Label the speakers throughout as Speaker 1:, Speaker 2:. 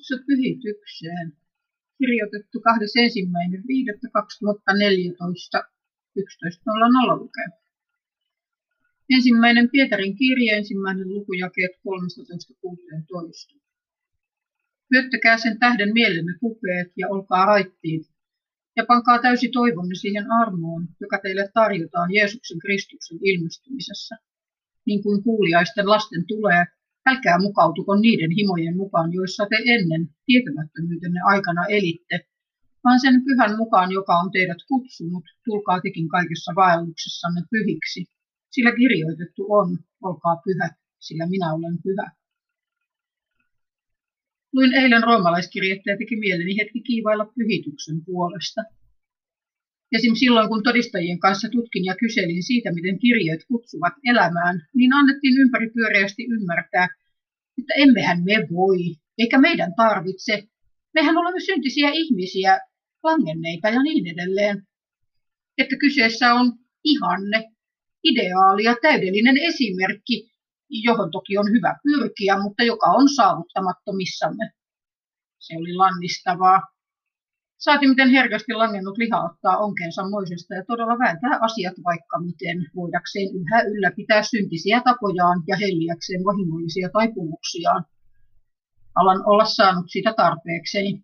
Speaker 1: Kutsu pyhitykseen. Kirjoitettu 21.5.2014 11.00 lukee. Ensimmäinen Pietarin kirje, ensimmäinen lukujakeet 13.16. Hyöttäkää sen tähden mielenne kupeet ja olkaa raittiit, ja pankaa täysi toivonne siihen armoon, joka teille tarjotaan Jeesuksen Kristuksen ilmestymisessä. Niin kuin kuuliaisten lasten tulee, älkää mukautuko niiden himojen mukaan, joissa te ennen tietämättömyytenne aikana elitte, vaan sen pyhän mukaan, joka on teidät kutsunut, tulkaa tekin kaikessa vaelluksessanne pyhiksi. Sillä kirjoitettu on, olkaa pyhät, sillä minä olen pyhä. Luin eilen roomalaiskirjettä ja teki mieleni hetki kiivailla pyhityksen puolesta. Esim. silloin, kun todistajien kanssa tutkin ja kyselin siitä, miten kirjeet kutsuvat elämään, niin annettiin ympäripyöreästi ymmärtää, että emmehän me voi, eikä meidän tarvitse. Mehän olemme syntisiä ihmisiä, langenneita ja niin edelleen. Että kyseessä on ihanne, ideaali ja täydellinen esimerkki, johon toki on hyvä pyrkiä, mutta joka on saavuttamattomissamme. Se oli lannistavaa. Saati miten herkästi langennut liha ottaa onkeensa moisesta ja todella vääntää asiat vaikka miten, voidakseen yhä ylläpitää syntisiä tapojaan ja helliäkseen vahingollisia taipumuksiaan. Alan olla saanut sitä tarpeekseni.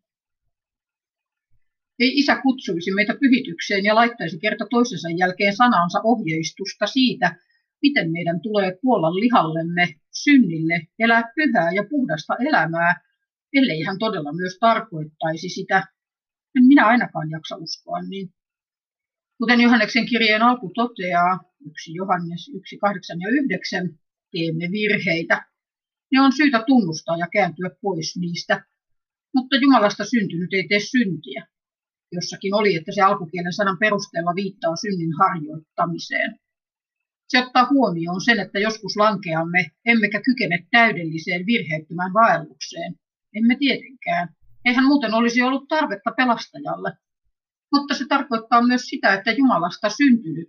Speaker 1: Ei isä kutsuisi meitä pyhitykseen ja laittaisi kerta toisensa jälkeen sanansa ohjeistusta siitä, miten meidän tulee kuolla lihallemme, synnille, elää pyhää ja puhdasta elämää, ellei hän todella myös tarkoittaisi sitä. En minä ainakaan jaksa uskoa niin. Kuten Johanneksen kirjeen alku toteaa, 1 Johannes 1, 8 ja 9, teemme virheitä. Ne on syytä tunnustaa ja kääntyä pois niistä. Mutta Jumalasta syntynyt ei tee syntiä. Jossakin oli, että se alkukielen sanan perusteella viittaa synnin harjoittamiseen. Se ottaa huomioon sen, että joskus lankeamme, emmekä kykene täydelliseen virheettömään vaellukseen. Emme tietenkään. Eihän muuten olisi ollut tarvetta pelastajalle. Mutta se tarkoittaa myös sitä, että Jumalasta syntynyt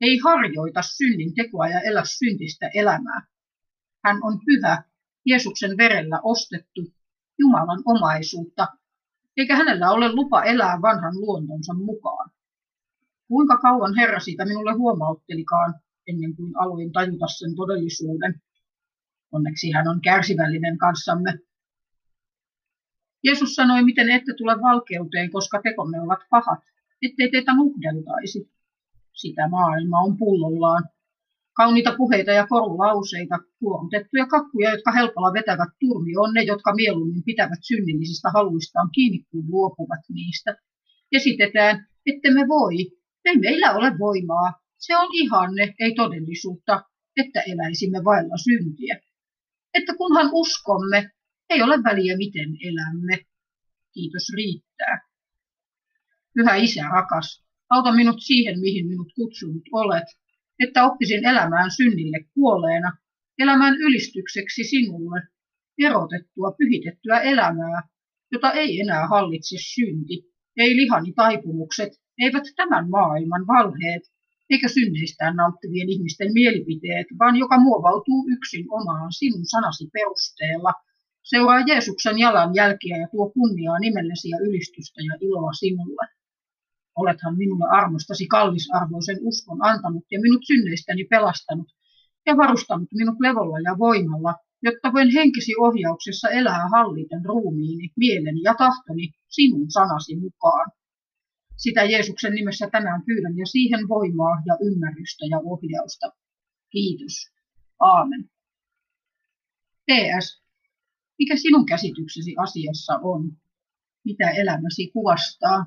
Speaker 1: ei harjoita synnin tekoa ja elä syntistä elämää. Hän on pyhä, Jeesuksen verellä ostettu, Jumalan omaisuutta, eikä hänellä ole lupa elää vanhan luontonsa mukaan. Kuinka kauan Herra siitä minulle huomauttelikaan, ennen kuin aloin tajuta sen todellisuuden. Onneksi hän on kärsivällinen kanssamme. Jeesus sanoi, miten ette tule valkeuteen, koska tekomme ovat pahat, ettei teitä nuhdeltaisi. Sitä maailma on pullollaan. Kauniita puheita ja korulauseita, kuorutettuja kakkuja, jotka helpolla vetävät turmioon ne, jotka mieluummin pitävät synnillisistä haluistaan kiinni kuin luopuvat niistä. Esitetään, että me voi, ei meillä ole voimaa, se on ihanne, ei todellisuutta, että eläisimme vailla syntiä. Että kunhan uskomme, ei ole väliä miten elämme. Kiitos riittää. Pyhä isä rakas, auta minut siihen, mihin minut kutsunut olet, että oppisin elämään synnille kuolleena, elämään ylistykseksi sinulle, erotettua, pyhitettyä elämää, jota ei enää hallitse synti, ei lihani taipumukset, eivät tämän maailman valheet, eikä synneistään nauttivien ihmisten mielipiteet, vaan joka muovautuu yksin omaan sinun sanasi perusteella. Seuraa Jeesuksen jalan jälkiä ja tuo kunniaa nimellesi ja ylistystä ja iloa sinulle. Olethan minulle armostasi kallisarvoisen uskon antanut ja minut synneistäni pelastanut ja varustanut minut levolla ja voimalla, jotta voin henkisi ohjauksessa elää halliten ruumiini, mieleni ja tahtoni sinun sanasi mukaan. Sitä Jeesuksen nimessä tänään pyydän ja siihen voimaa ja ymmärrystä ja ohjausta. Kiitos. Aamen. PS. Mikä sinun käsityksesi asiassa on? Mitä elämäsi kuvastaa?